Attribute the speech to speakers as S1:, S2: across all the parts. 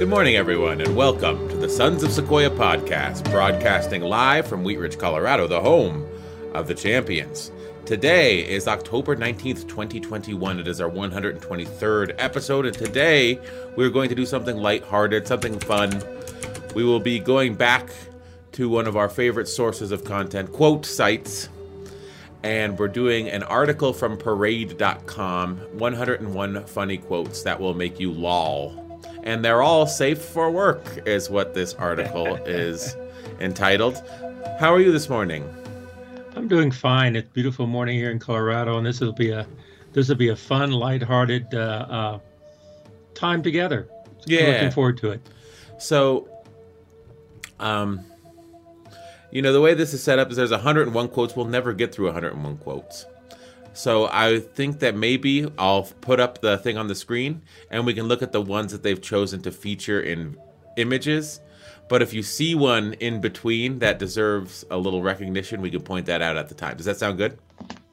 S1: Good morning, everyone, and welcome to the Sons of Sequoia podcast, broadcasting live from Wheat Ridge, Colorado, the home of the champions. Today is October 19th, 2021. It is our 123rd episode, and today we're going to do something lighthearted, something fun. We will be going back to one of our favorite sources of content, quote sites, and we're doing an article from parade.com 101 funny quotes that will make you lol. And they're all safe for work, is what this article is entitled. How are you this morning?
S2: I'm doing fine. It's a beautiful morning here in Colorado, and this will be a this will be a fun, lighthearted uh, uh, time together.
S1: Yeah,
S2: looking forward to it.
S1: So, um, you know, the way this is set up is there's 101 quotes. We'll never get through 101 quotes. So I think that maybe I'll put up the thing on the screen and we can look at the ones that they've chosen to feature in images. But if you see one in between that deserves a little recognition, we can point that out at the time. Does that sound good?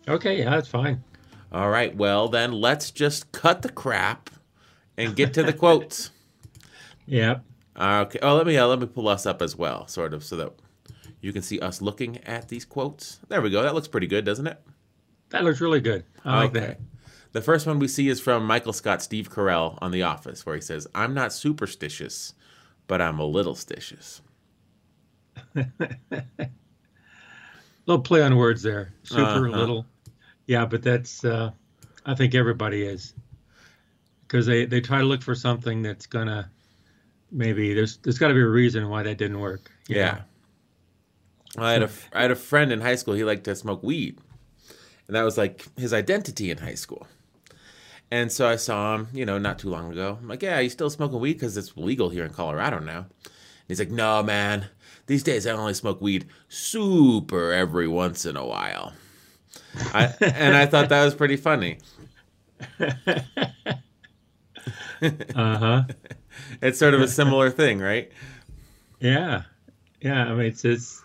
S2: Okay, yeah, that's fine.
S1: All right. Well, then let's just cut the crap and get to the quotes.
S2: Yep.
S1: Okay. Oh, let me uh, let me pull us up as well, sort of, so that you can see us looking at these quotes. There we go. That looks pretty good, doesn't it?
S2: That looks really good. I like that.
S1: The first one we see is from Michael Scott Steve Carell on The Office, where he says, I'm not superstitious, but I'm a little stitious.
S2: little play on words there. Super
S1: Uh-huh.
S2: little. Yeah, but that's uh, I think everybody is. Because they, they try to look for something that's gonna maybe there's there's gotta be a reason why that didn't work.
S1: Yeah.
S2: know?
S1: I had a I had a friend in high school. He liked to smoke weed, and that was like his identity in high school. And so I saw him, you know, not too long ago. I'm like, "Yeah, you still smoking weed because it's legal here in Colorado now." And he's like, "No, man. These days I only smoke weed super every once in a while." I, and I thought that was pretty funny.
S2: Uh-huh.
S1: It's sort of a similar thing, right?
S2: Yeah. Yeah. I mean it's it's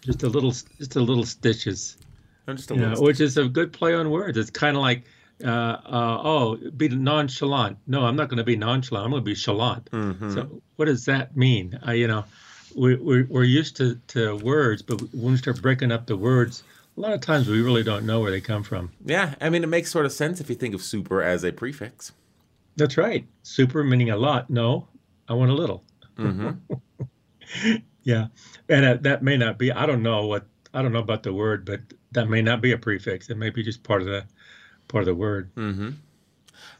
S2: just a little just a little stitches.
S1: I'm just a
S2: you know, which is a good play on words. It's kind of like, uh, uh, oh, be nonchalant. No, I'm not going to be nonchalant. I'm going to be chalant.
S1: Mhm.
S2: So, what does that mean? I, you know, we, we, we're used to, to words, but when we start breaking up the words, a lot of times we really don't know where they come from.
S1: Yeah, I mean, it makes sort of sense if you think of super as a prefix.
S2: That's right. Super meaning a lot. No, I want a little.
S1: hmm
S2: Yeah, and uh, that may not be. I don't know what. I don't know about the word, but that may not be a prefix. It may be just part of the part of the word.
S1: hmm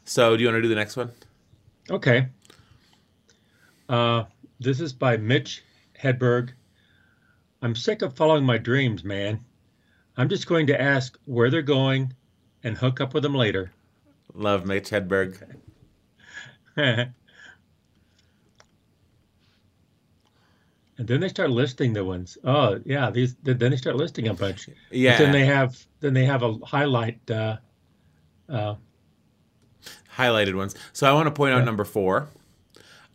S1: So, do you want to do the next one?
S2: Okay. Uh, this is by Mitch Hedberg. I'm sick of following my dreams, man. I'm just going to ask where they're going and hook up with them later.
S1: Love Mitch Hedberg.
S2: and then they start listing the ones. Oh, yeah, these. Then they start listing a bunch. But
S1: Yeah,
S2: then they have then they have a highlight. Uh, uh,
S1: highlighted ones. So, I want to point out
S2: Yeah.
S1: number four.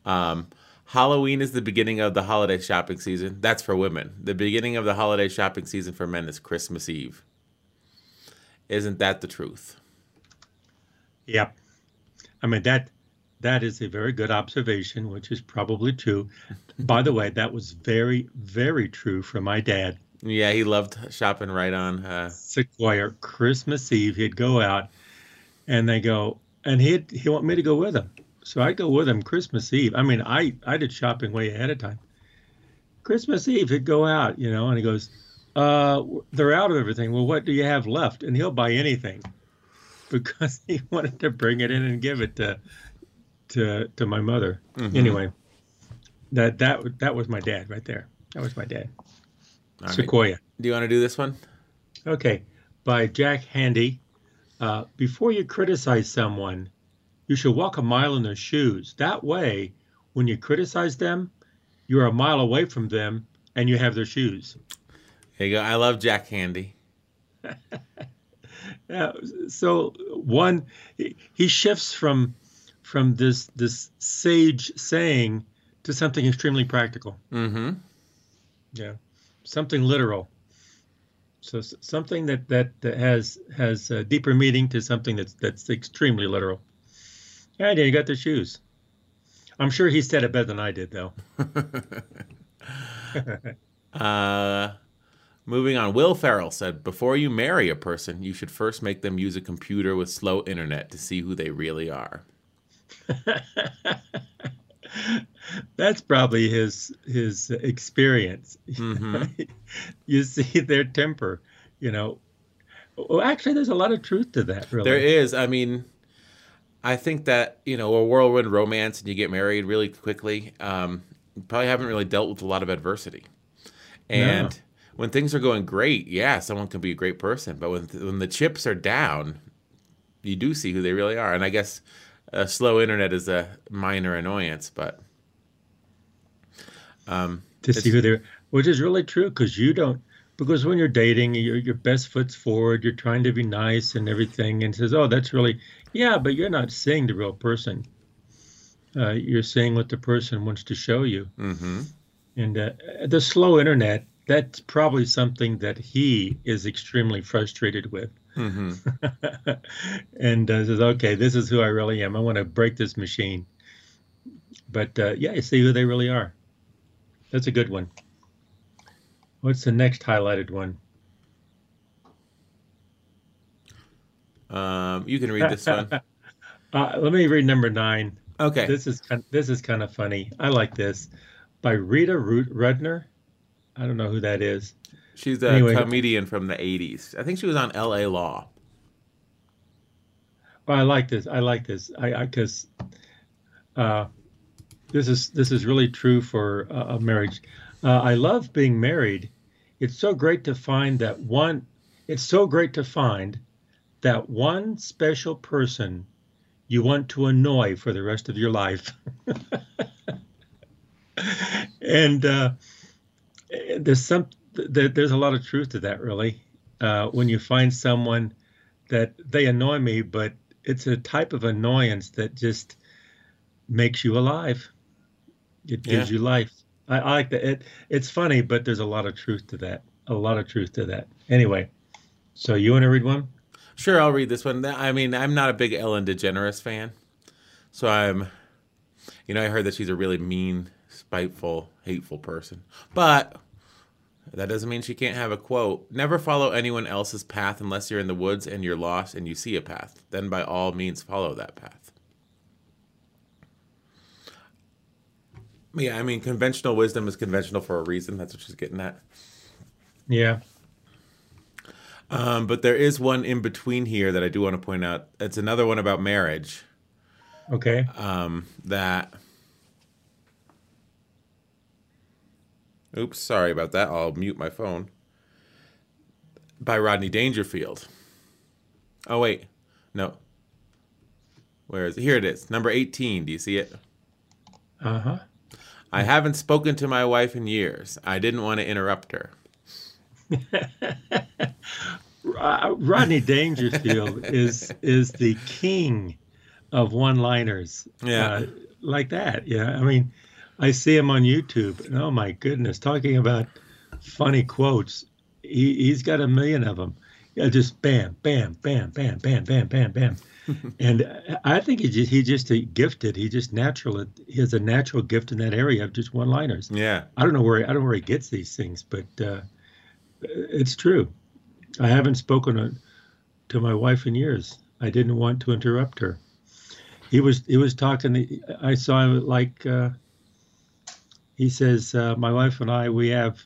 S1: Um, Halloween is the beginning of the holiday shopping season. That's for women. The beginning of the holiday shopping season for men is Christmas Eve. Isn't that the truth?
S2: Yep. I mean that that is a very good observation, which is probably true. By the way, that was very, very true for my dad.
S1: Yeah, he loved shopping right on. Uh,
S2: Sequoia Christmas Eve, he'd go out and they go and he'd he want me to go with him. So I'd go with him Christmas Eve. I mean, I I did shopping way ahead of time. Christmas Eve, he'd go out, you know, and he goes, uh, they're out of everything. Well, what do you have left? And he'll buy anything because he wanted to bring it in and give it to to to my mother.
S1: mhm.
S2: Anyway, that that that was my dad right there. That was my dad.
S1: All right.
S2: Sequoia.
S1: Do you want to do this one?
S2: Okay, by Jack Handey. Uh, before you criticize someone, you should walk a mile in their shoes. That way, when you criticize them, you're a mile away from them and you have their shoes.
S1: Here you go. I love Jack Handey.
S2: Yeah, so one, he shifts from from this this sage saying to something extremely practical.
S1: Mm-hmm.
S2: Yeah, something literal. So something that that, that has has a deeper meaning to something that's that's extremely literal. Yeah, you got the shoes. I'm sure he said it better than I did, though.
S1: uh, moving on. Will Ferrell said, "Before you marry a person, you should first make them use a computer with slow internet to see who they really are."
S2: That's probably his his experience. Mm-hmm. you see their temper, you know. Well, actually, there's a lot of truth to that. Really,
S1: there is. I mean, I think that you know a whirlwind romance and you get married really quickly. Um, you probably haven't really dealt with a lot of adversity, and. No. When things are going great, yeah, someone can be a great person. But when when the chips are down, you do see who they really are. And I guess a slow internet is a minor annoyance, but
S2: um, to see who they're, which is really true because you don't, because when you're dating, your your best foot's forward, you're trying to be nice and everything, and says, oh, that's really, yeah, but you're not seeing the real person. Uh, you're seeing what the person wants to show you. Mm-hmm. And uh, the slow internet, that's probably something that he is extremely frustrated with. Mm-hmm. and uh, says, okay, this is who I really am. I want to break this machine. But uh, yeah, you see who they really are. That's a good one. What's the next highlighted one?
S1: Um, you can read this one.
S2: uh, let me read number nine.
S1: Okay.
S2: This is kind, this is kind of funny. I like this by Rita Rudner. I don't know who that is.
S1: She's a anyway, comedian from the '80s. I think she was on L.A. Law.
S2: Well, I like this. I like this. I because uh, this is this is really true for uh, a marriage. Uh, I love being married. It's so great to find that one. It's so great to find that one special person you want to annoy for the rest of your life. and uh, there's some there's a lot of truth to that, really. Uh, when you find someone that they annoy me, but it's a type of annoyance that just makes you alive. It gives yeah. you life. I, I, like that. It, it's funny, but there's a lot of truth to that. A lot of truth to that. Anyway, so you want to read one?
S1: Sure, I'll read this one. I mean, I'm not a big Ellen DeGeneres fan, so I'm, you know, I heard that she's a really mean, spiteful, hateful person. But that doesn't mean she can't have a quote. Never follow anyone else's path unless you're in the woods and you're lost and you see a path. Then by all means follow that path. Yeah, I mean, conventional wisdom is conventional for a reason. That's what she's getting at.
S2: Yeah.
S1: Um, but there is one in between here that I do want to point out. It's another one about marriage.
S2: Okay.
S1: Um, that. Oops, sorry about that. I'll mute my phone. By Rodney Dangerfield. Oh, wait. No. Where is it? Here it is. Number 18. Do you see it?
S2: Uh huh.
S1: I haven't spoken to my wife in years. I didn't want to interrupt her.
S2: Rodney Dangerfield is is the king of one-liners.
S1: Yeah, uh,
S2: like that. Yeah, I mean, I see him on YouTube. And oh my goodness, talking about funny quotes. He he's got a million of them. Yeah, just bam, bam, bam, bam, bam, bam, bam, bam. and I think he just he just gifted. He just natural. He has a natural gift in that area of just one liners.
S1: Yeah.
S2: I don't know where I don't know where he gets these things, but uh, it's true. I haven't spoken to my wife in years. I didn't want to interrupt her. He was he was talking. I saw him like uh, he says, uh, my wife and I we have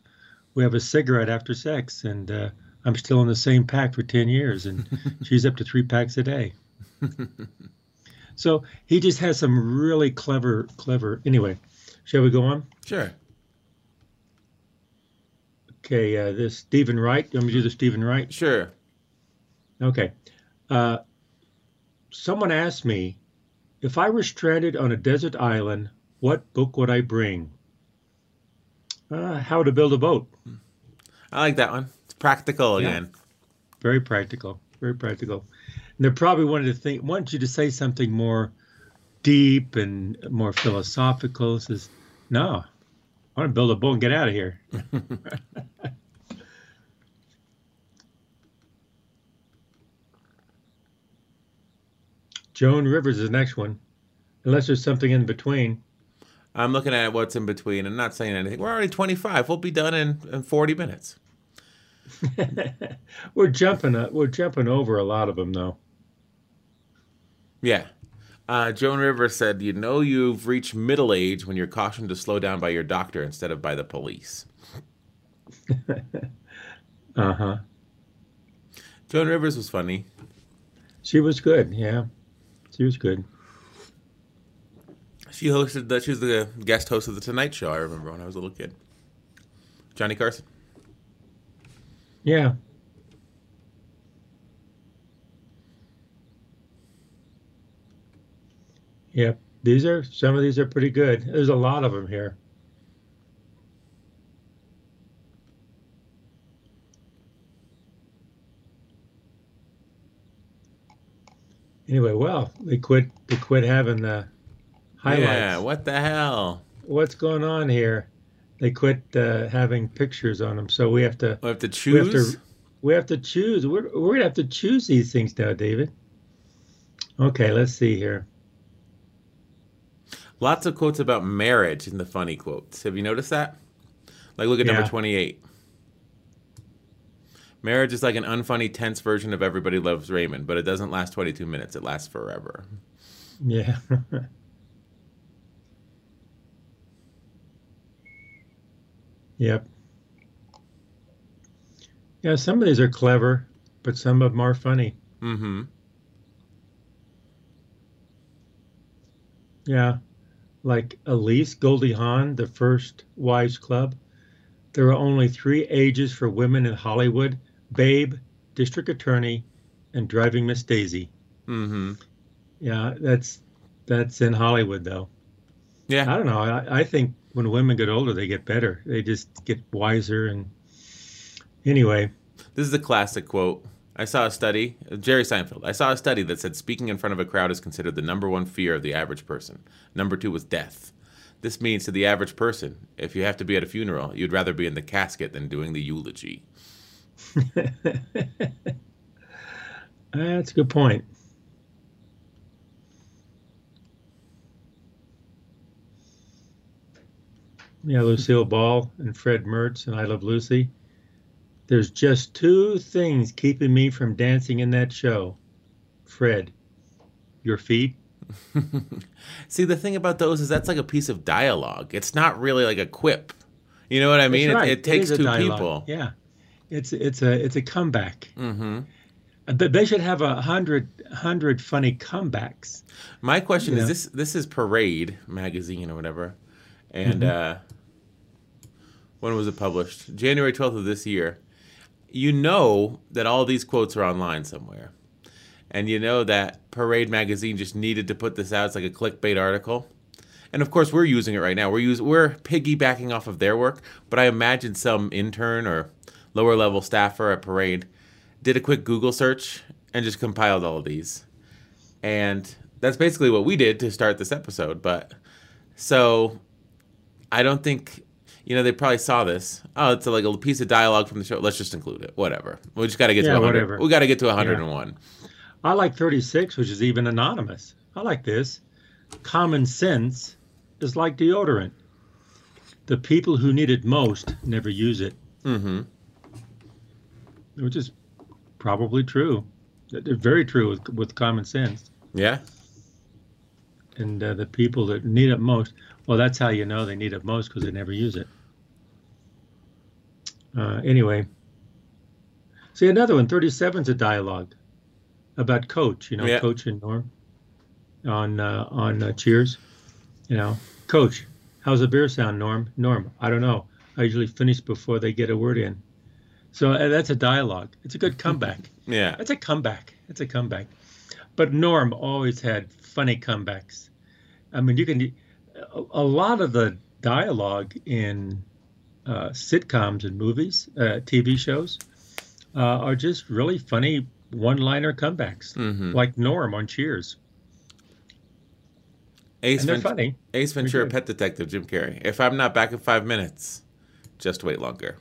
S2: we have a cigarette after sex, and uh, I'm still in the same pack for ten years, and she's up to three packs a day. so he just has some really clever, clever. Anyway, shall we go on?
S1: Sure.
S2: Okay, uh, this Steven Wright. You want me to do the Steven Wright?
S1: Sure.
S2: Okay. Uh, someone asked me if I were stranded on a desert island, what book would I bring? Uh, how to build a boat.
S1: I like that one. It's practical again.
S2: Very practical. Very practical And they probably wanted to think wanted you to say something more deep and more philosophical. Says, no, I want to build a boat and get out of here. Joan Rivers is the next one, unless there's something in between.
S1: I'm looking at what's in between and not saying anything. We're already 25. We'll be done in, in 40 minutes.
S2: we're jumping. Uh, we're jumping over a lot of them, though.
S1: Yeah. Uh, Joan Rivers said, "You know you've reached middle age when you're cautioned to slow down by your doctor instead of by the police."
S2: uh huh.
S1: Joan Rivers was funny.
S2: She was good. Yeah, she was good.
S1: She hosted the. She was the guest host of the Tonight Show. I remember when I was a little kid. Johnny Carson.
S2: Yeah. Yep. These are some of these are pretty good. There's a lot of them here. Anyway, well, they quit they quit having the highlights.
S1: Yeah, what the hell?
S2: What's going on here? They quit uh, having pictures on them, so we have to
S1: We have to choose.
S2: we have to we have to choose. We're we're gonna have to choose these things now, David. Okay, let's see here.
S1: Lots of quotes about marriage in the funny quotes. Have you noticed that? Like, look at
S2: Yeah.
S1: number 28. Marriage is like an unfunny, tense version of Everybody Loves Raymond, but it doesn't last 22 minutes. It lasts forever.
S2: Yeah. yep. Yeah, some of these are clever, but some of them are funny.
S1: Mm hmm.
S2: Yeah. Like Elise Goldie Hawn, the first Wives Club. There are only three ages for women in Hollywood Babe, District Attorney, and Driving Miss Daisy.
S1: Mm hmm.
S2: Yeah, that's that's in Hollywood though.
S1: Yeah.
S2: I don't know. I, I think when women get older, they get better. They just get wiser. And anyway,
S1: This is a classic quote. I saw a study, Jerry Seinfeld. I saw a study that said speaking in front of a crowd is considered the number one fear of the average person. Number two was death. This means to the average person, if you have to be at a funeral, you'd rather be in the casket than doing the eulogy.
S2: that's a good point. Yeah, Lucille Ball and Fred Mertz and I Love Lucy. There's just two things keeping me from dancing in that show. Fred, your feet.
S1: See, the thing about those is that's like a piece of dialogue. It's not really like a quip. You know what I mean?
S2: Right.
S1: It, it takes
S2: a
S1: two people.
S2: Yeah, it's it's a it's a comeback.
S1: Mm-hmm.
S2: But they should have a hundred hundred funny comebacks.
S1: My question
S2: Yeah.
S1: is this: This is Parade magazine or whatever, and uh, when was it published? January twelfth of this year. You know that all these quotes are online somewhere, and you know that Parade magazine just needed to put this out as like a clickbait article. And of course, we're using it right now. We're use we're piggybacking off of their work, but I imagine some intern or lower level staffer at Parade did a quick Google search and just compiled all of these. And that's basically what we did to start this episode. But so I don't think, you know, they probably saw this. Oh, it's like a piece of dialogue from the show. Let's just include it. Whatever. We just got to get
S2: Yeah,
S1: to 100.
S2: whatever.
S1: We got to get to 101.
S2: I like 36, which is even anonymous. I like this. Common sense is like deodorant. The people who need it most never use it,
S1: Mm-hmm.
S2: which is probably true. They're very true with, with common sense.
S1: Yeah.
S2: And uh, the people that need it most, well, that's how you know they need it most because they never use it. Uh, anyway, see another one. 37 is a dialogue about Coach. You know,
S1: Yeah.
S2: Coach and Norm on uh, on uh, Cheers. You know, Coach, how's the beer sound, Norm? Norm, I don't know. I usually finish before they get a word in. So uh, that's a dialogue. It's a good comeback.
S1: Yeah.
S2: It's a comeback. It's a comeback. But Norm always had funny comebacks. I mean, you can a, a lot of the dialogue in uh, sitcoms and movies, uh, TV shows, uh, are just really funny one-liner comebacks,
S1: Mm-hmm.
S2: like Norm on Cheers,
S1: Ace,
S2: and they're
S1: Ventura,
S2: funny.
S1: Ace Ventura. Pet Detective, Jim Carrey. If I'm not back in five minutes, just wait longer.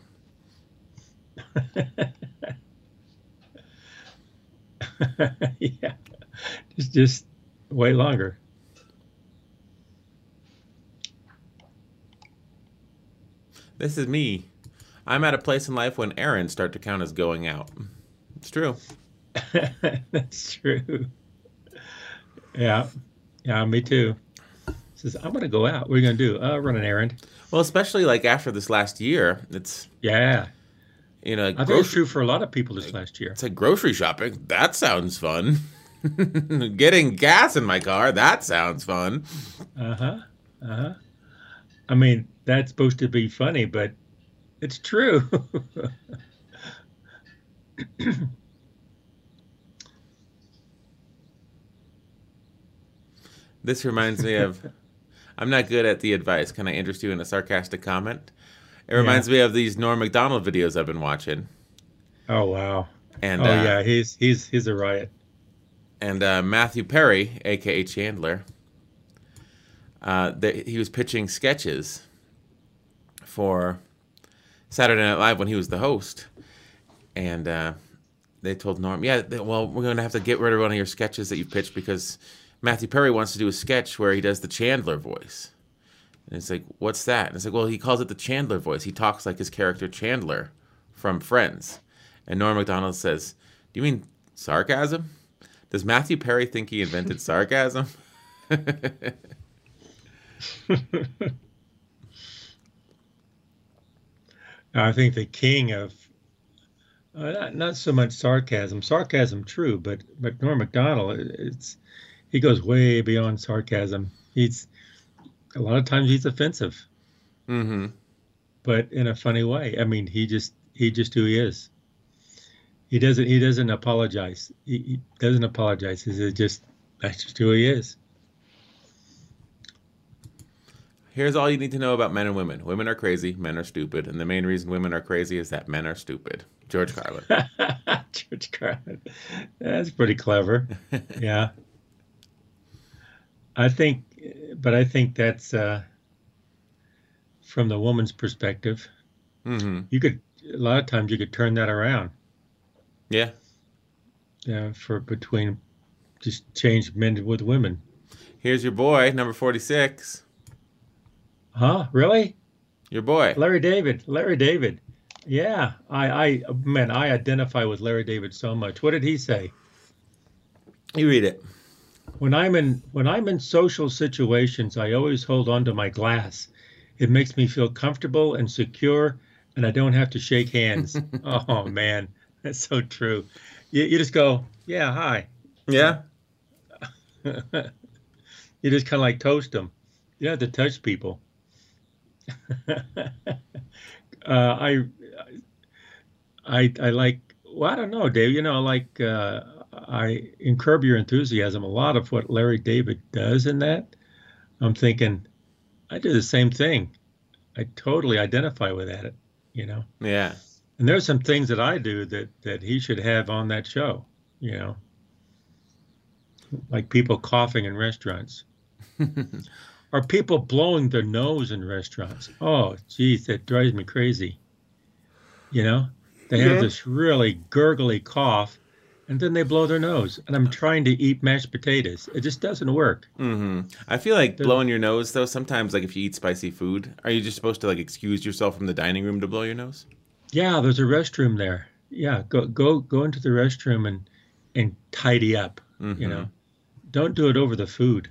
S2: yeah, just just way longer.
S1: This is me. I'm at a place in life when errands start to count as going out. It's true.
S2: That's true. Yeah. Yeah, me too. Says, I'm going to go out. What are you going to do? Uh, run an errand.
S1: Well, especially like after this last year, it's
S2: Yeah.
S1: you know,
S2: I think it's true for a lot of people this last year.
S1: it's like grocery shopping. That sounds fun. Getting gas in my car. That sounds fun.
S2: Uh huh. Uh huh. I mean, that's supposed to be funny, but it's true.
S1: This reminds me of. I'm not good at the advice. Can I interest you in a sarcastic comment? It reminds me of these Norm Macdonald videos I've been watching.
S2: oh wow.
S1: And
S2: oh
S1: uh,
S2: yeah, he's he's he's a riot.
S1: and uh, Matthew Perry, aka Chandler, uh, he was pitching sketches for Saturday Night Live when he was the host, and uh, they told Norm, "Yeah, th- well, we're going to have to get rid of one of your sketches that you pitched because Matthew Perry wants to do a sketch where he does the Chandler voice." And it's like, "What's that?" And it's like, "Well, he calls it the Chandler voice. He talks like his character Chandler from Friends." And Norm Macdonald says, "Do you mean sarcasm?" Does Matthew Perry think he invented sarcasm?
S2: I think the king of uh, not, not so much sarcasm. Sarcasm, true, but but Norm Macdonald, it's he goes way beyond sarcasm. He's a lot of times he's offensive,
S1: mm-hmm.
S2: but in a funny way. I mean, he just he just who he is. He doesn't he doesn't apologize. He, he doesn't apologize. He's just that's just who he is.
S1: Here's all you need to know about men and women. Women are crazy, men are stupid, and the main reason women are crazy is that men are stupid. George Carlin.
S2: George Carlin. That's pretty clever. Yeah. I think, but I think that's uh, from the woman's perspective.
S1: mm-hmm.
S2: You could a lot of times you could turn that around.
S1: Yeah.
S2: Yeah, for between just change men with women.
S1: Here's your boy, number 46.
S2: Huh? Really?
S1: Your boy.
S2: Larry David. Larry David. Yeah, I, I, man, I identify with Larry David so much. What did he say?
S1: You read it.
S2: When I'm in when I'm in social situations, I always hold on to my glass. It makes me feel comfortable and secure, and I don't have to shake hands. oh man, that's so true. You, you just go, yeah, hi.
S1: Yeah.
S2: you just kind of like toast them. You don't have to touch people. uh, I, I, I like. Well, I don't know, Dave. You know, like. Uh, I in Curb Your Enthusiasm. A lot of what Larry David does in that, I'm thinking, I do the same thing. I totally identify with that. You know,
S1: Yeah.
S2: and there's some things that I do that that he should have on that show. You know, like people coughing in restaurants. Or people blowing their nose in restaurants. Oh, geez, that drives me crazy. You know, they
S1: Yeah.
S2: have this really gurgly cough, and then they blow their nose. And I'm trying to eat mashed potatoes. It just doesn't work.
S1: Mm-hmm. I feel like
S2: The-
S1: blowing your nose though. Sometimes, like if you eat spicy food, are you just supposed to like excuse yourself from the dining room to blow your nose?
S2: Yeah, there's a restroom there. Yeah, go go go into the restroom and and tidy up.
S1: Mhm.
S2: You know, don't do it over the food.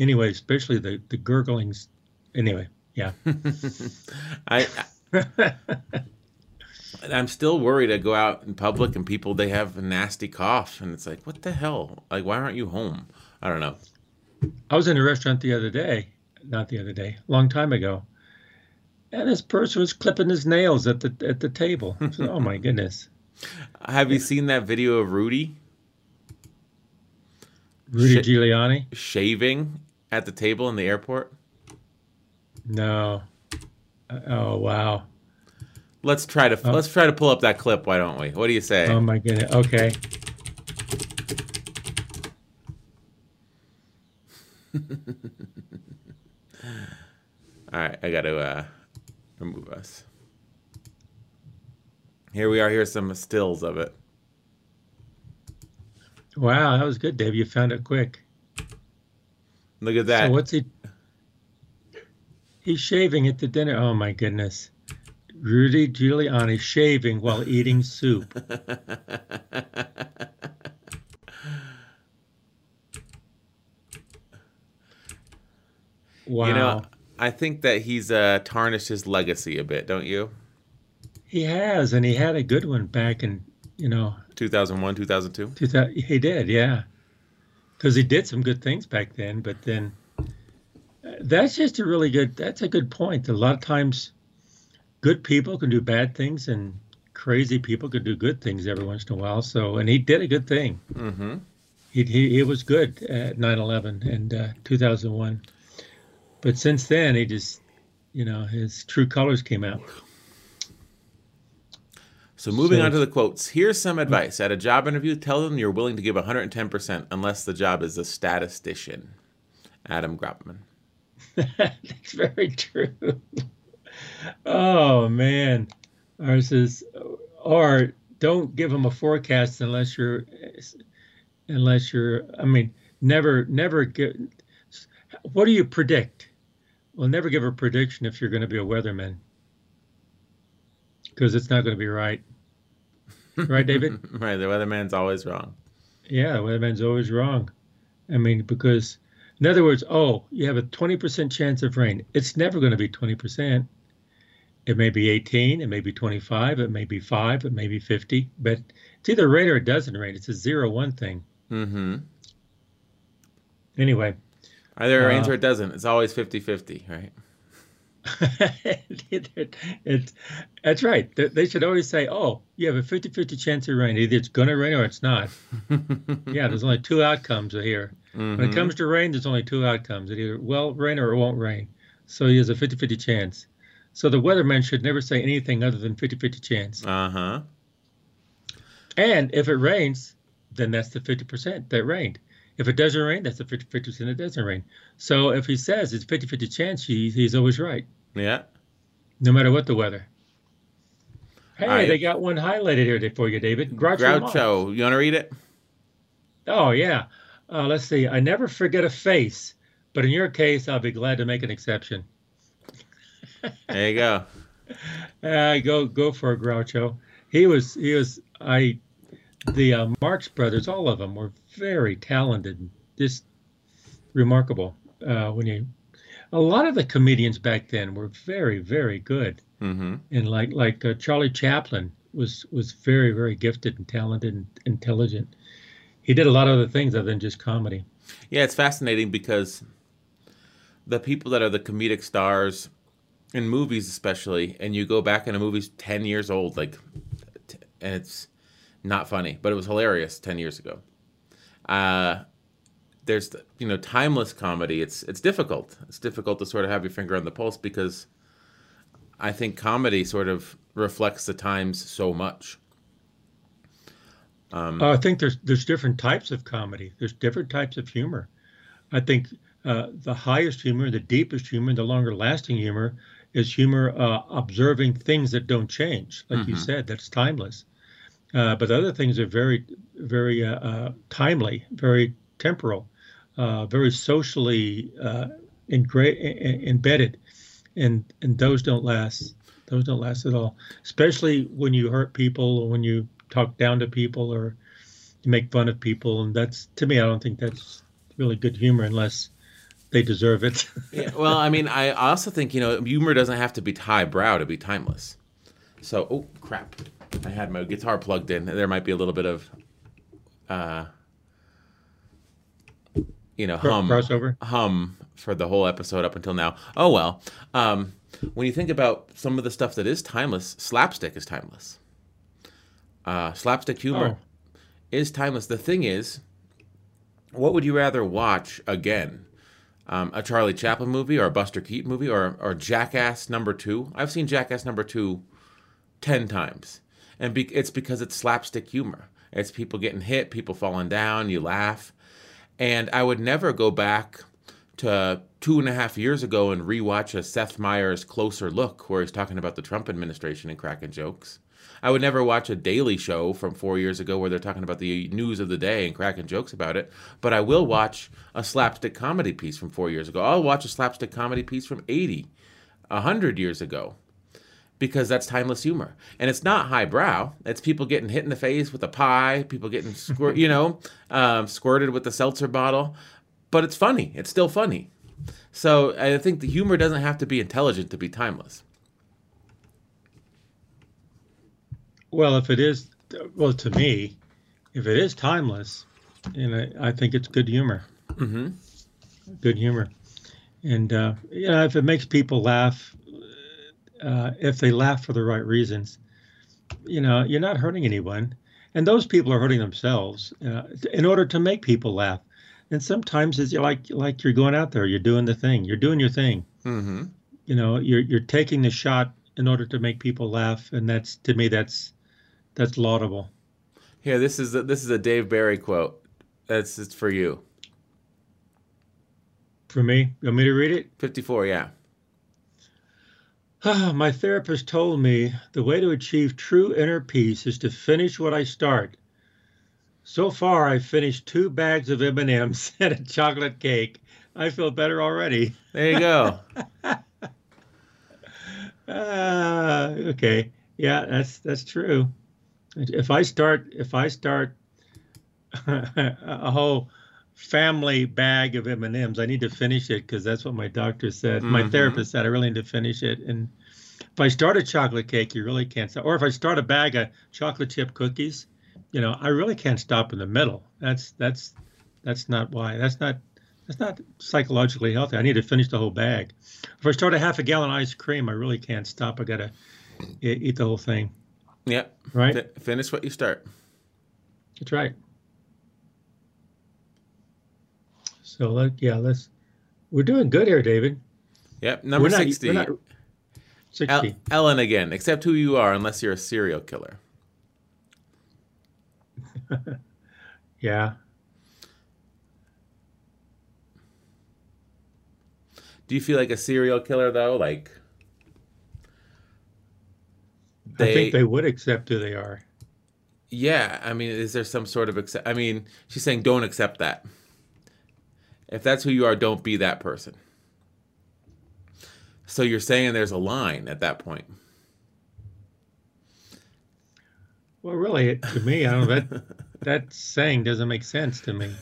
S2: Anyway, especially the the gurglings. Anyway, yeah.
S1: I, I I'm still worried I go out in public and people they have a nasty cough and it's like what the hell? Like why aren't you home? I don't know.
S2: I was in a restaurant the other day, not the other day, long time ago, and this person was clipping his nails at the at the table. Said, oh my goodness,
S1: Have you seen that video of Rudy
S2: Rudy
S1: Shit.
S2: Giuliani?
S1: shaving at the table in the airport?
S2: No. Uh, Oh wow.
S1: Let's try to
S2: Oh.
S1: let's try to pull up that clip. Why don't we? What do you say?
S2: Oh my goodness. Okay.
S1: All right, I got to uh, remove us. Here we are. Here's some stills of it.
S2: Wow, that was good, Dave. You found it quick.
S1: Look at that.
S2: So what's he? He's shaving at the dinner. Oh my goodness. Rudy Giuliani shaving while eating soup. wow.
S1: You know, I think that he's uh, tarnished his legacy a bit, don't you?
S2: He has, and he had a good one back in, you know,
S1: 2001, 2002.
S2: 2000, he did, yeah. Because he did some good things back then, but then that's just a really good, that's a good point. A lot of times good people can do bad things and crazy people can do good things every once in a while. So, and he did a good thing.
S1: Mm-hmm.
S2: He, he, he was good at 9/11 and uh, 2001, but since then he just, you know, his true colors came out.
S1: So moving on to the quotes. Here's some advice. At a job interview, tell them you're willing to give 110% unless the job is a statistician. Adam Gropman.
S2: That's very true. oh man, ours is or don't give them a forecast unless you're unless you're. I mean, never never give. What do you predict? Well, never give a prediction if you're going to be a weatherman because it's not going to be right. Right, David?
S1: right. The weatherman's always wrong.
S2: Yeah, the weatherman's always wrong. I mean, because in other words, oh, you have a 20% chance of rain. It's never going to be 20%. It may be 18, it may be 25, it may be 5, it may be 50, but it's either rain or it doesn't rain. It's a zero one thing.
S1: Mm-hmm.
S2: Anyway.
S1: Either it rains uh, or it doesn't. It's always 50 50, right?
S2: that's right. They should always say, oh, you have a 50 50 chance of rain. Either it's going to rain or it's not. yeah, there's only two outcomes here. Mm-hmm. When it comes to rain, there's only two outcomes. It either will rain or it won't rain. So he has a 50 50 chance. So the weatherman should never say anything other than 50 50 chance.
S1: Uh huh.
S2: And if it rains, then that's the 50% that rained. If it doesn't rain, that's a 50 percent it doesn't rain. So if he says it's 50 50 chance, he, he's always right.
S1: Yeah.
S2: No matter what the weather. Hey, I, they got one highlighted here for you, David.
S1: Groucho. Groucho. You want to read it?
S2: Oh, yeah. Uh, let's see. I never forget a face, but in your case, I'll be glad to make an exception.
S1: there you go.
S2: Uh, go go for a Groucho. He was he was I the uh, Marx brothers, all of them were very talented, just remarkable. Uh, when you, a lot of the comedians back then were very, very good,
S1: mm-hmm.
S2: and like like uh, Charlie Chaplin was was very, very gifted and talented and intelligent. He did a lot of other things other than just comedy.
S1: Yeah, it's fascinating because the people that are the comedic stars in movies, especially, and you go back and a movie's ten years old, like, and it's not funny, but it was hilarious 10 years ago. Uh, there's you know timeless comedy. It's it's difficult. It's difficult to sort of have your finger on the pulse because I think comedy sort of reflects the times so much.
S2: Um, uh, I think there's there's different types of comedy. There's different types of humor. I think uh, the highest humor, the deepest humor, the longer lasting humor is humor uh, observing things that don't change, like mm-hmm. you said. That's timeless. Uh, but other things are very, very uh, uh timely, very temporal, uh, very socially uh, ingra- embedded, and and those don't last. Those don't last at all. Especially when you hurt people, or when you talk down to people, or you make fun of people, and that's to me, I don't think that's really good humor unless they deserve it.
S1: yeah, well, I mean, I also think you know humor doesn't have to be highbrow to be timeless. So, oh crap. I had my guitar plugged in. There might be a little bit of, uh, you know, hum
S2: crossover
S1: hum for the whole episode up until now. Oh well. Um, when you think about some of the stuff that is timeless, slapstick is timeless. Uh, slapstick humor oh. is timeless. The thing is, what would you rather watch again? Um, a Charlie Chaplin movie or a Buster Keaton movie or or Jackass number two? I've seen Jackass number two ten times and be- it's because it's slapstick humor. It's people getting hit, people falling down, you laugh. And I would never go back to two and a half years ago and rewatch a Seth Meyers closer look where he's talking about the Trump administration and cracking jokes. I would never watch a Daily Show from four years ago where they're talking about the news of the day and cracking jokes about it. But I will watch a slapstick comedy piece from four years ago. I'll watch a slapstick comedy piece from 80 a hundred years ago because that's timeless humor. And it's not highbrow. It's people getting hit in the face with a pie, people getting squirt, you know, um, squirted with a seltzer bottle. But it's funny. It's still funny. So I think the humor doesn't have to be intelligent to be timeless.
S2: Well, if it is, well, to me, if it is timeless, and I, I think it's good humor.
S1: Mm-hmm.
S2: Good humor, and uh, you know, if it makes people laugh, uh, if they laugh for the right reasons, you know, you're not hurting anyone, and those people are hurting themselves uh, in order to make people laugh. And sometimes it's like like you're going out there, you're doing the thing, you're doing your thing.
S1: Mm-hmm.
S2: You know, you're you're taking the shot in order to make people laugh, and that's to me that's that's laudable.
S1: Here, this is a, this is a Dave Barry quote. That's it's for you.
S2: For me, you want me to read it?
S1: Fifty-four, yeah.
S2: My therapist told me the way to achieve true inner peace is to finish what I start. So far, I've finished two bags of M&Ms and a chocolate cake. I feel better already.
S1: There you go.
S2: uh, okay, yeah, that's that's true. If I start, if I start a whole family bag of M&Ms. I need to finish it because that's what my doctor said. Mm-hmm. My therapist said I really need to finish it. And if I start a chocolate cake, you really can't stop. Or if I start a bag of chocolate chip cookies, you know, I really can't stop in the middle. That's that's that's not why. That's not that's not psychologically healthy. I need to finish the whole bag. If I start a half a gallon ice cream, I really can't stop. I gotta eat the whole thing.
S1: Yep.
S2: Right.
S1: F- finish what you start.
S2: That's right. So let, yeah, let's. We're doing good here, David.
S1: Yep, number
S2: We're not-
S1: sixty.
S2: we're not- Sixty.
S1: El- Ellen again. Accept who you are, unless you're a serial killer.
S2: yeah.
S1: Do you feel like a serial killer though? Like
S2: I think they would accept who they are.
S1: Yeah, I mean, is there some sort of accept? I mean, she's saying don't accept that. If that's who you are, don't be that person. So you're saying there's a line at that point.
S2: Well, really, to me, I don't know that that saying doesn't make sense to me.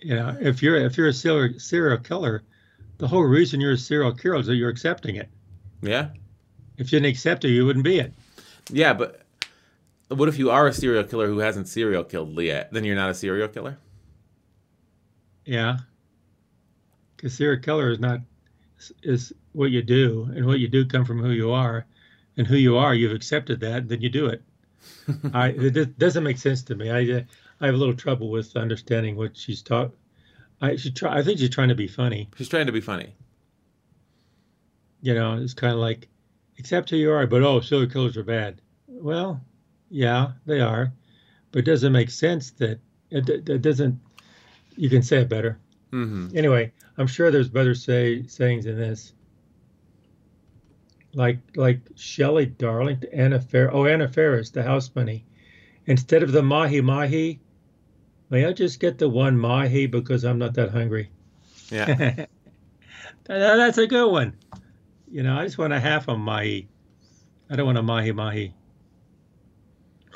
S2: You know, if you're if you're a serial serial killer, the whole reason you're a serial killer is that you're accepting it.
S1: yeah,
S2: If you didn't accept it, you wouldn't be it.
S1: yeah, but what if you are a serial killer who hasn't serial killed yet? Then you're not a serial killer.
S2: Yeah. Because serial killer is not is what you do, and what you do come from who you are, and who you are, you've accepted that, then you do it. I it doesn't make sense to me. I I have a little trouble with understanding what she's taught. I she try. I think she's trying to be funny.
S1: She's trying to be funny.
S2: You know, it's kind of like accept who you are, but oh, serial killers are bad. Well, yeah, they are, but it doesn't make sense that it, it, it doesn't. You can say it better.
S1: hmm
S2: anyway, I'm sure there's better say sayings than this. Like like Shelley Darling, to Anna Fer oh Anna Faris, the house bunny. Instead of the mahi mahi, may I just get the one mahi because I'm not that hungry.
S1: Yeah.
S2: That- That's a good one. You know, I just want a half a mahi. I don't want a mahi mahi.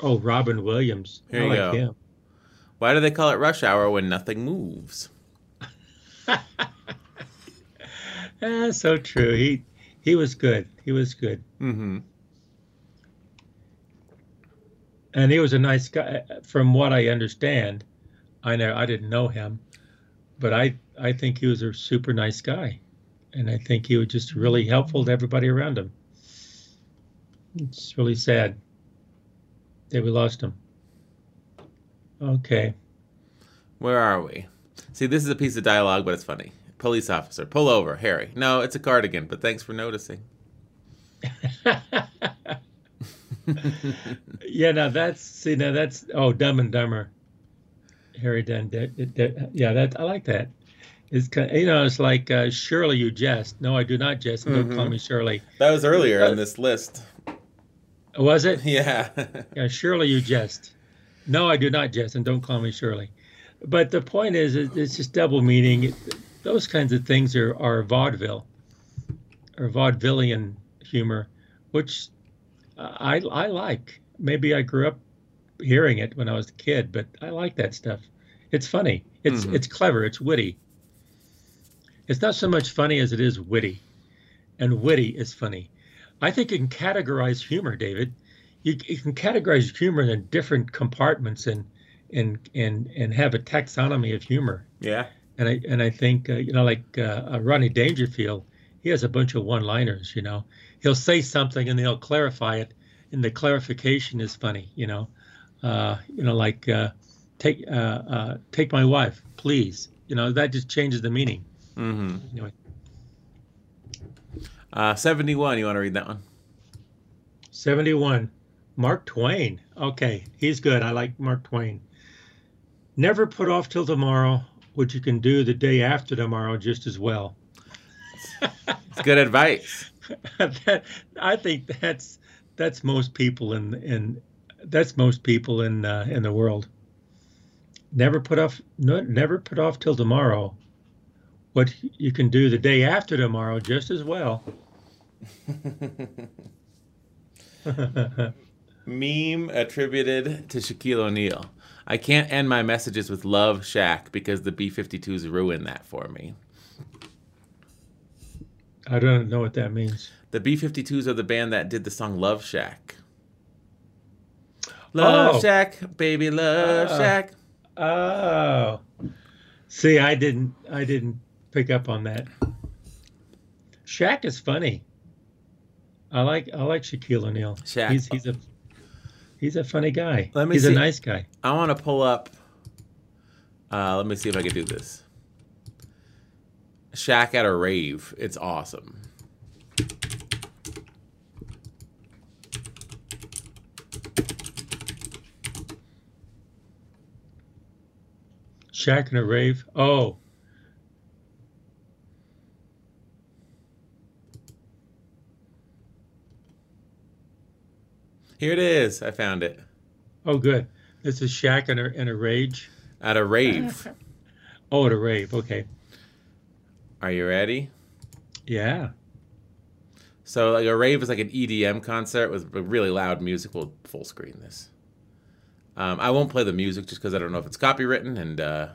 S2: Oh, Robin Williams.
S1: Here
S2: I
S1: you
S2: like
S1: go.
S2: him.
S1: Why do they call it rush hour when nothing moves?
S2: Ah, so true. He he was good. He was good.
S1: hmm
S2: and he was a nice guy from what i understand i know i didn't know him but i i think he was a super nice guy and i think he was just really helpful to everybody around him it's really sad that we lost him okay
S1: Where are we? See, this is a piece of dialogue, but it's funny. Police officer, pull over, Harry. No, it's a cardigan, but thanks for noticing.
S2: yeah now that's see now that's oh dumb and dumber harry done that, that- that- yeah that i like that it's kind you know it's like uh, shirley you jest no i do not jest don't call
S1: Mhm.
S2: me shirley
S1: That was earlier on this list.
S2: Was it
S1: Yeah.
S2: Yeah, surely you jest. No, I do not jest, and don't call me Shirley. But the point is, it's just double meaning. those kinds of things are, are vaudeville or vaudevillian humor, which I, I like. Maybe I grew up hearing it when I was a kid, but I like that stuff. It's funny. It's
S1: Mhm.
S2: it's clever. It's witty. It's not so much funny as it is witty, and witty is funny. I think you can categorize humor, David. You, you can categorize humor in different compartments and and and and have a taxonomy of humor.
S1: Yeah.
S2: And I and I think uh, you know like uh, uh, Rodney Dangerfield, he has a bunch of one-liners. You know, he'll say something and he'll clarify it, and the clarification is funny. You know, uh, you know like uh, take uh, uh, take my wife, please. You know that just changes the meaning.
S1: Mm-hmm.
S2: Anyway,
S1: Uh, 71. You want to read that one?
S2: seventy-one. Mark Twain. Okay, he's good. I like Mark Twain. Never put off till tomorrow what you can do the day after tomorrow just as well.
S1: It's good advice.
S2: that I think that's that's most people in in that's most people in uh, in the world. Never put off no, never put off till tomorrow what you can do the day after tomorrow just as well.
S1: Meme attributed to Shaquille O'Neal. I can't end my messages with love Shaq because the B 52s ruin that for me.
S2: I don't know what that means.
S1: The B 52s are the band that did the song Love Shack. Love
S2: Oh.
S1: Shack, baby, love
S2: Uh.
S1: Shack.
S2: Oh, see, I didn't I didn't pick up on that. Shaq is funny. I like I like Shaquille O'Neal.
S1: Shaq.
S2: He's he's a he's a funny guy.
S1: Let me
S2: he's
S1: see.
S2: a nice guy.
S1: I want to pull up. Uh, let me see if I can do this. Shaq at a rave. It's awesome.
S2: Shaq and a rave. Oh,
S1: Here it is. I found it.
S2: oh, good. This is Shaq in a and a rage.
S1: At a rave.
S2: Oh, at a rave. Okay.
S1: Are you ready?
S2: Yeah.
S1: So like a rave is like an EDM concert with really loud music. We'll full screen this. Um, I won't play the music just because I don't know if it's copywritten, and uh,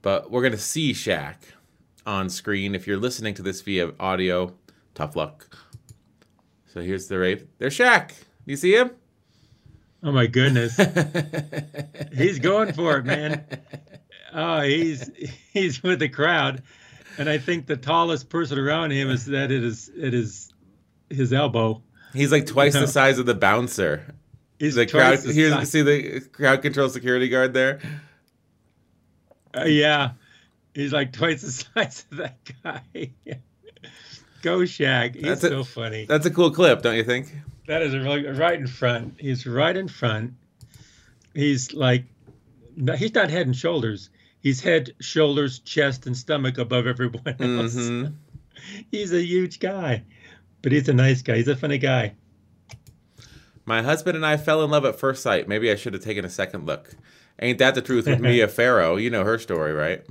S1: but we're gonna see Shaq on screen. If you're listening to this via audio, tough luck. So here's the rave. There's Shaq. You see him?
S2: Oh my goodness. he's going for it, man. Oh, he's he's with the crowd, and I think the tallest person around him is that it is it is his elbow.
S1: He's like twice
S2: No.
S1: the size of the bouncer.
S2: He's
S1: The crowd.
S2: the
S1: Here's
S2: size.
S1: see the crowd control security guard there.
S2: Uh, yeah, he's like twice the size of that guy. Go Shaq. He's
S1: That's it.
S2: so funny.
S1: That's a cool clip, don't you think?
S2: That is right in front. He's right in front. He's like, he's not head and shoulders. He's head, shoulders, chest, and stomach above everyone else.
S1: hmm
S2: He's a huge guy, but he's a nice guy. He's a funny guy.
S1: My husband and I fell in love at first sight. Maybe I should have taken a second look. Ain't that the truth with Mia Farrow? You know her story, right?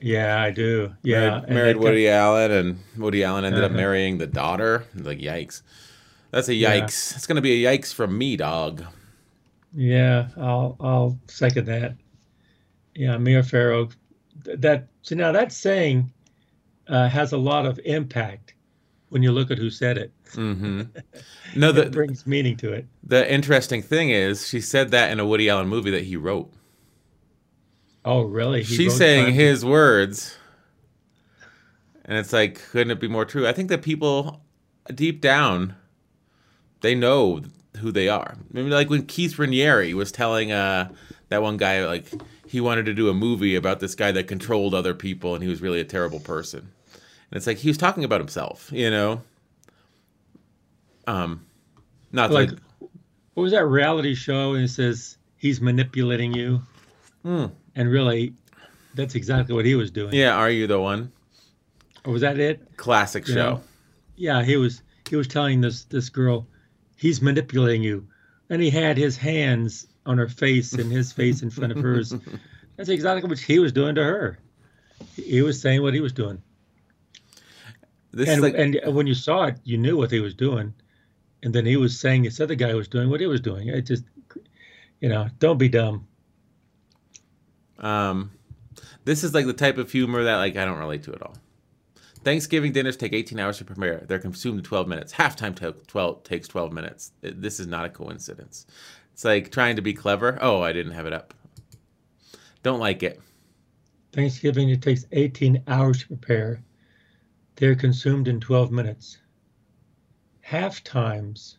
S2: Yeah, I do. Yeah,
S1: married, married Woody Allen, and Woody Allen ended up
S2: Uh-huh.
S1: marrying the daughter. Like, yikes. That's a
S2: Yeah.
S1: yikes. It's gonna be a yikes from me, dog.
S2: Yeah, I'll I'll second that. Yeah, Mia Farrow. th- That so now that saying uh, has a lot of impact when you look at who said it.
S1: hmm No, that
S2: brings meaning to it.
S1: the interesting thing is she said that in a Woody Allen movie that he wrote.
S2: Oh, really? He
S1: She's saying
S2: Time-
S1: his words, and it's like, couldn't it be more true? I think that people deep down, they know who they are. Maybe like when Keith Raniere was telling uh, that one guy like he wanted to do a movie about this guy that controlled other people and he was really a terrible person. And it's like he was talking about himself, you know. Um, not
S2: like
S1: like
S2: what was that reality show? And it says he's manipulating you,
S1: Hmm.
S2: and really, that's exactly what he was doing.
S1: yeah. Are you the one?
S2: Or was that it?
S1: Classic
S2: You
S1: show.
S2: know, Yeah, he was he was telling this this girl, he's manipulating you, and he had his hands on her face and his face in front of hers. That's exactly what he was doing to her. He was saying what he was doing.
S1: This
S2: and,
S1: like,
S2: and when you saw it, you knew what he was doing. And then he was saying this other guy was doing what he was doing. It just, you know, don't be dumb.
S1: um, this is like the type of humor that like I don't relate to at all. Thanksgiving dinners take 18 hours to prepare. They're consumed in 12 minutes. Halftime to 12 takes 12 minutes. This is not a coincidence. It's like trying to be clever. Oh, I didn't have it up. Don't like it.
S2: Thanksgiving, it takes 18 hours to prepare. They're consumed in 12 minutes. Half times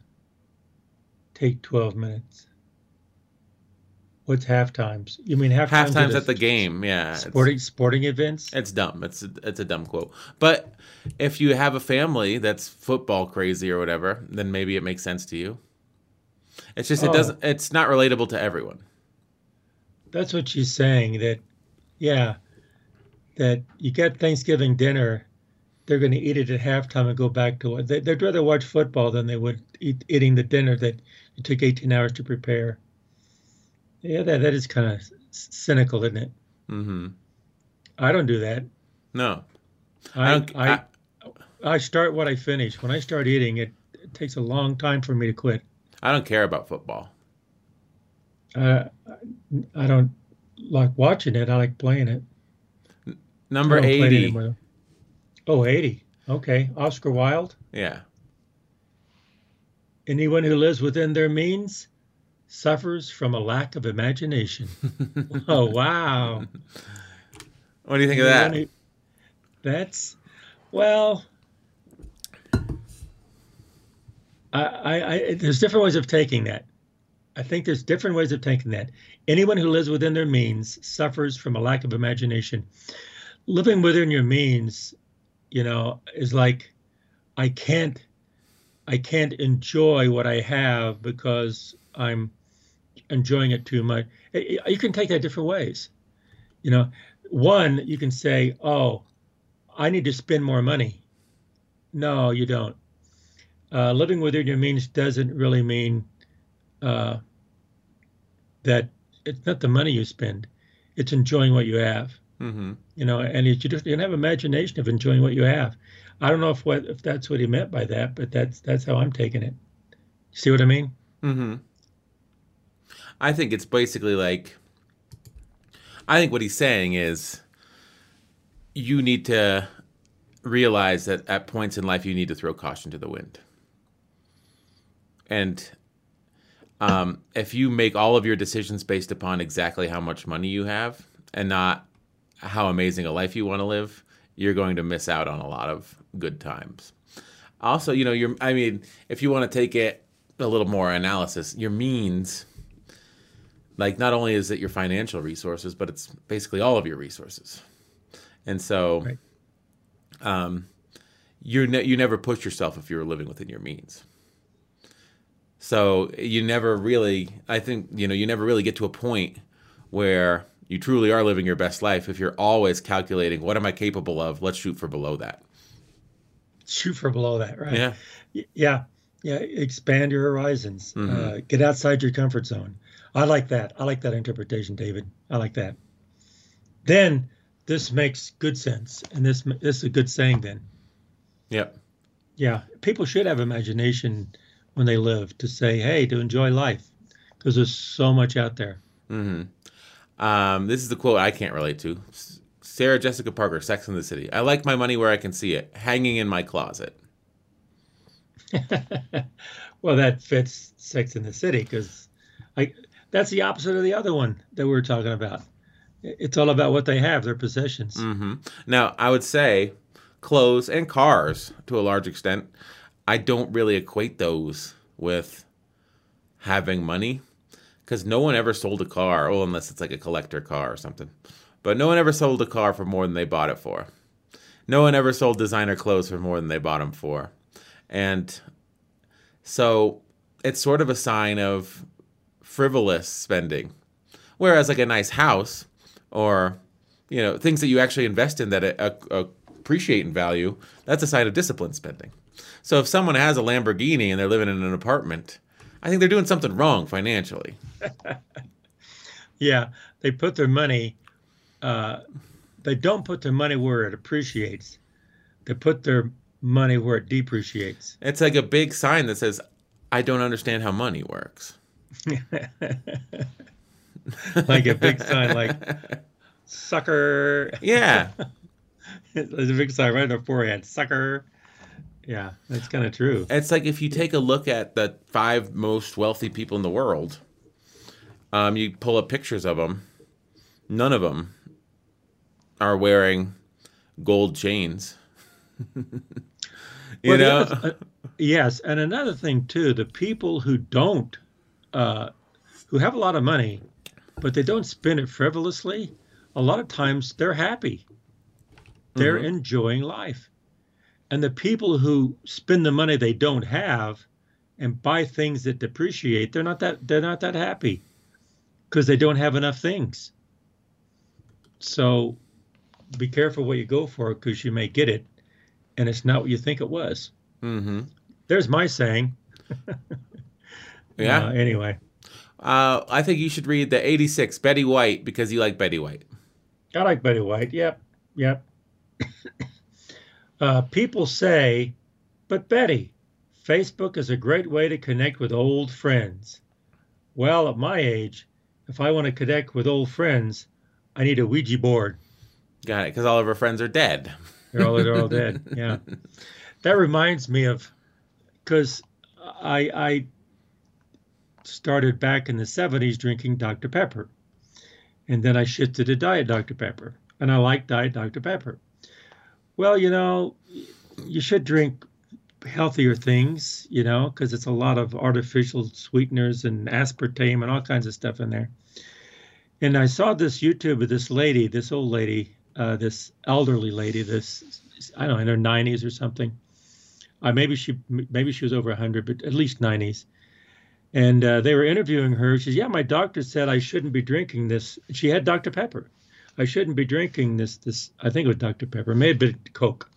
S2: take 12 minutes. What's half times? You mean half
S1: Half times at the game. Yeah.
S2: Sporting sporting events?
S1: It's dumb. It's a, it's a dumb quote. But if you have a family that's football crazy or whatever, then maybe it makes sense to you. It's just it
S2: Oh.
S1: doesn't. It's not relatable to everyone.
S2: That's what she's saying. That, yeah, that you get Thanksgiving dinner, they're going to eat it at halftime and go back to what they, they'd rather watch football than they would eat, eating the dinner that it took 18 hours to prepare. Yeah, that that is kind of cynical, isn't it?
S1: Mm-hmm.
S2: I don't do that.
S1: No,
S2: I
S1: don't-
S2: I, I, start what I finish. When I start eating, it, it takes a long time for me to quit.
S1: I don't care about football.
S2: Uh, I don't like watching it. I like playing it.
S1: Number
S2: I it
S1: eighty.
S2: anymore. Oh, 80. Okay. Oscar Wilde.
S1: Yeah.
S2: Anyone who lives within their means suffers from a lack of imagination. oh, wow.
S1: What do you think of that?
S2: Who- That's, well, I, I, I, there's different ways of taking that. I think there's different ways of taking that. Anyone who lives within their means suffers from a lack of imagination. Living within your means, you know, is like I can't I can't enjoy what I have because I'm enjoying it too much. I- I- You can take that different ways. You know, one, you can say, "Oh, I need to spend more money." No, you don't. Uh, living within your means doesn't really mean uh, that it's not the money you spend; it's enjoying what you have.
S1: hmm
S2: You know, and you just you can have imagination of enjoying what you have. I don't know if what if that's what he meant by that, but that's that's how I'm taking it. See what I mean?
S1: hmm I think it's basically like. I think what he's saying is, you need to realize that at points in life you need to throw caution to the wind. And um, if you make all of your decisions based upon exactly how much money you have and not how amazing a life you want to live, you're going to miss out on a lot of good times. Also, you know, you're, I mean, if you want to take it a little more analysis, your means, like, not only is it your financial resources, but it's basically all of your resources. And so,
S2: Right.
S1: um, you're ne- you never push yourself if you're living within your means. So you never really, I think, you know, you never really get to a point where you truly are living your best life if you're always calculating what am I capable of. Let's shoot for below that.
S2: Shoot for below that, right?
S1: Yeah.
S2: Yeah. Yeah. Expand your horizons.
S1: Mhm.
S2: Uh, get outside your comfort zone. I like that. I like that interpretation, David. I like that. Then this makes good sense, and this this is a good saying. Then,
S1: Yep.
S2: yeah, people should have imagination when they live to say, "Hey, to enjoy life," because there's so much out there.
S1: hmm Um, this is the quote I can't relate to. Sarah Jessica Parker, Sex in the City. I like my money where I can see it, hanging in my closet.
S2: well, that fits Sex in the City because, like, that's the opposite of the other one that we were talking about. It's all about what they have, their possessions.
S1: hmm Now, I would say clothes and cars to a large extent. I don't really equate those with having money because no one ever sold a car, well, unless it's like a collector car or something. But no one ever sold a car for more than they bought it for. No one ever sold designer clothes for more than they bought them for. And so it's sort of a sign of frivolous spending. Whereas, like a nice house or you know things that you actually invest in that uh, uh, appreciate in value that's a sign of disciplined spending so if someone has a lamborghini and they're living in an apartment i think they're doing something wrong financially
S2: Yeah, they put their money uh, they don't put their money where it appreciates. They put their money where it depreciates.
S1: It's like a big sign that says, "I don't understand how money works."
S2: like a big sign, like sucker.
S1: Yeah.
S2: There's a big sign right on their forehead, sucker. Yeah, that's kind of true.
S1: It's like if you take a look at the five most wealthy people in the world, um, you pull up pictures of them. None of them are wearing gold chains. you
S2: Well,
S1: know,
S2: uh, yes, and another thing too, the people who don't, uh, who have a lot of money, but they don't spend it frivolously, a lot of times they're happy. They're
S1: Mhm.
S2: enjoying life. And the people who spend the money they don't have and buy things that depreciate, they're not that they're not that happy because they don't have enough things. So be careful what you go for because you may get it and it's not what you think it was.
S1: hmm
S2: There's my saying.
S1: yeah.
S2: Uh, anyway,
S1: Uh, I think you should read the '86 Betty White because you like Betty White.
S2: I like Betty White. Yep, yep. uh, people say, but Betty, Facebook is a great way to connect with old friends. Well, at my age, if I want to connect with old friends, I need a Ouija board.
S1: Got it? Because all of her friends are dead.
S2: They're all, they're all dead. Yeah. That reminds me of, because I, I started back in the 70s drinking Dr. Pepper. And then I shifted to Diet Dr. Pepper. And I like Diet Dr. Pepper. Well, you know, you should drink healthier things, you know, because it's a lot of artificial sweeteners and aspartame and all kinds of stuff in there. And I saw this YouTube of this lady, this old lady, uh, this elderly lady, this I don't know, in her 90s or something. Uh, maybe she maybe she was over 100, but at least 90s. And uh, they were interviewing her. She says, "Yeah, my doctor said I shouldn't be drinking this." She had Dr. Pepper. I shouldn't be drinking this. This I think it was Dr. Pepper. It may have been Coke.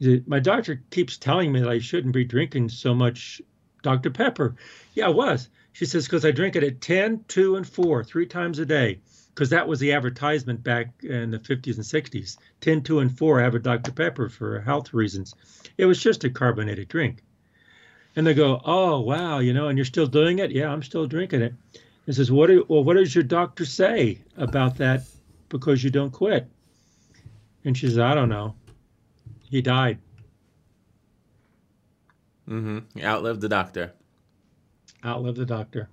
S2: Said, My doctor keeps telling me that I shouldn't be drinking so much Dr. Pepper. Yeah, I was. She says, because I drink it at 10, 2, and 4, three times a day. Because that was the advertisement back in the 50s and 60s. 10, 2, and 4 I have a Dr. Pepper for health reasons. It was just a carbonated drink. And they go, oh, wow, you know, and you're still doing it? Yeah, I'm still drinking it. And says, what do, well, what does your doctor say about that because you don't quit? And she says, I don't know. He died.
S1: Mm-hmm. He Outlived the doctor.
S2: Outlived the doctor.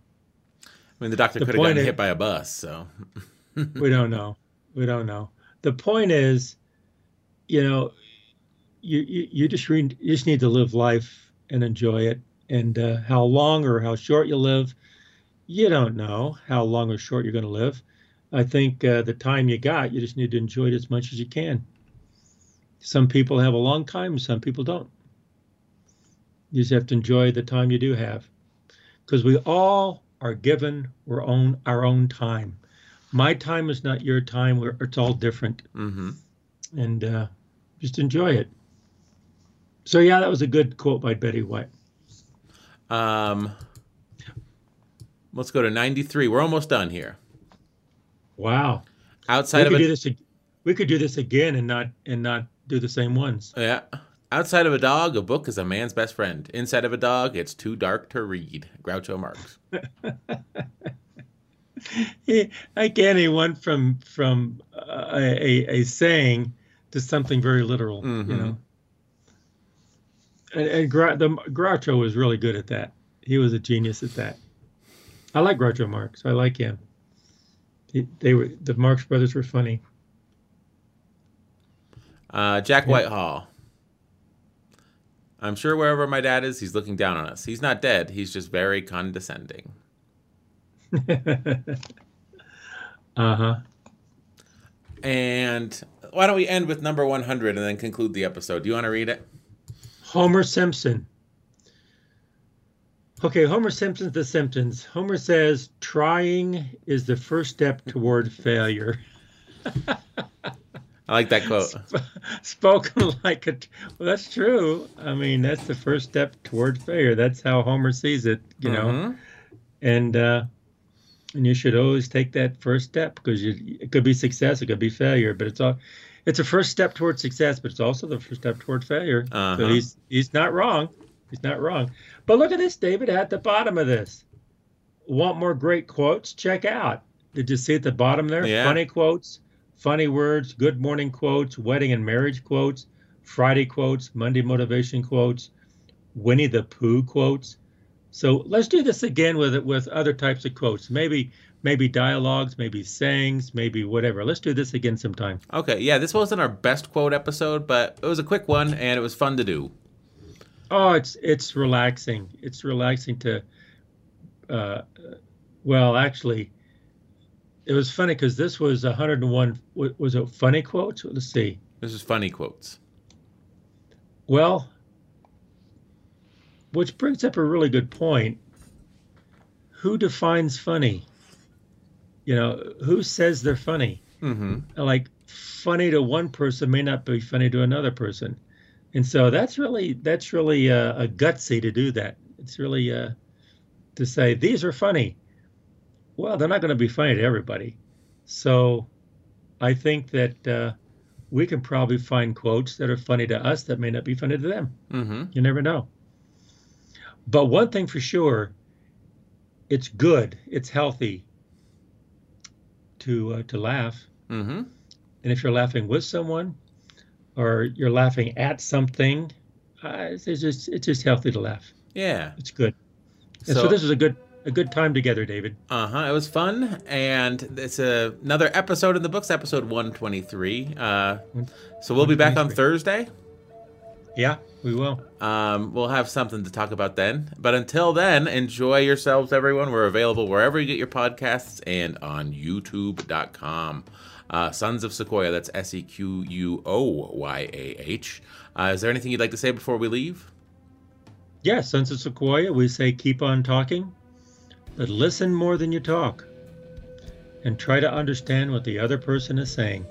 S1: I mean, the doctor
S2: The
S1: could have gotten
S2: is-
S1: hit by a bus. So
S2: we don't know. We don't know. The point is, you know, you you, you just re- you just need to live life and enjoy it. And uh, how long or how short you live, you don't know how long or short you're going to live. I think uh, the time you got, you just need to enjoy it as much as you can. Some people have a long time, some people don't. You just have to enjoy the time you do have, because we all are given our own our own time my time is not your time we're, it's all different
S1: hmm
S2: and uh, just enjoy it so yeah that was a good quote by betty white
S1: Um, let's go to 93. We're almost done here.
S2: wow
S1: Outside
S2: we
S1: of
S2: could
S1: a
S2: do this we could do this again and not and not do the same ones
S1: yeah, outside of a dog, a book is a man's best friend. Inside of a dog, it's too dark to read. Groucho Marx.
S2: i can't he went from from uh, a, a, saying to something very literal
S1: Mhm.
S2: you know and, and Gra- the groucho was really good at that he was a genius at that i like groucho marx i like him he, they were the marx brothers were funny
S1: Uh, Jack. Whitehall. I'm sure wherever my dad is, he's looking down on us. He's not dead. He's just very condescending.
S2: uh-huh
S1: And why don't we end with number 100 and then conclude the episode? Do you want to read it?
S2: Homer Simpson. Okay, Homer Simpson's The Simpsons. Homer says, trying is the first step toward failure.
S1: I like that quote.
S2: Spoken like a. Well, that's true. I mean, that's the first step toward failure. That's how Homer sees it, you know.
S1: Mhm.
S2: And uh, and you should always take that first step because you, it could be success, it could be failure, but it's all it's a first step towards success, but it's also the first step toward failure.
S1: Uh-huh.
S2: So he's he's not wrong. He's not wrong. But look at this, David, at the bottom of this. Want more great quotes? Check out. Did you see at the bottom there?
S1: Yeah.
S2: Funny quotes, funny words, good morning quotes, wedding and marriage quotes, Friday quotes, Monday motivation quotes, Winnie the Pooh quotes. So let's do this again with it with other types of quotes. Maybe maybe dialogues, maybe sayings, maybe whatever. Let's do this again sometime.
S1: Okay, yeah, this wasn't our best quote episode, but it was a quick one and it was fun to do.
S2: Oh, it's it's relaxing. It's relaxing to. Uh, well, actually, it was funny because this was 101. wa- Was it funny quotes? Let's see.
S1: This is funny quotes.
S2: Well, which brings up a really good point. Who defines funny? You know, who says they're funny?
S1: Mm-hmm.
S2: Like, funny to one person may not be funny to another person, and so that's really that's really uh, a gutsy to do that. It's really uh, to say these are funny. Well, they're not going to be funny to everybody. So, I think that uh, we can probably find quotes that are funny to us that may not be funny to them.
S1: Mm-hmm.
S2: You never know. But one thing for sure, it's good, it's healthy to uh, to laugh.
S1: Mm-hmm.
S2: And if you're laughing with someone, or you're laughing at something, uh, it's just it's just healthy to laugh.
S1: Yeah.
S2: It's good. And so,
S1: So-
S2: this is a good a good time together, David.
S1: Uh huh. It was fun, and it's a, another episode in the books, episode one twenty three. Uh, so we'll be back on Thursday.
S2: Yeah, we will.
S1: Um, we'll have something to talk about then. But until then, enjoy yourselves, everyone. We're available wherever you get your podcasts and on YouTube.com. Uh, Sons of Sequoyah. That's S E Q U O Y A H. Uh, is there anything you'd like to say before we leave?
S2: Yeah, Sons of Sequoyah, we say keep on talking, but listen more than you talk, and try to understand what the other person is saying.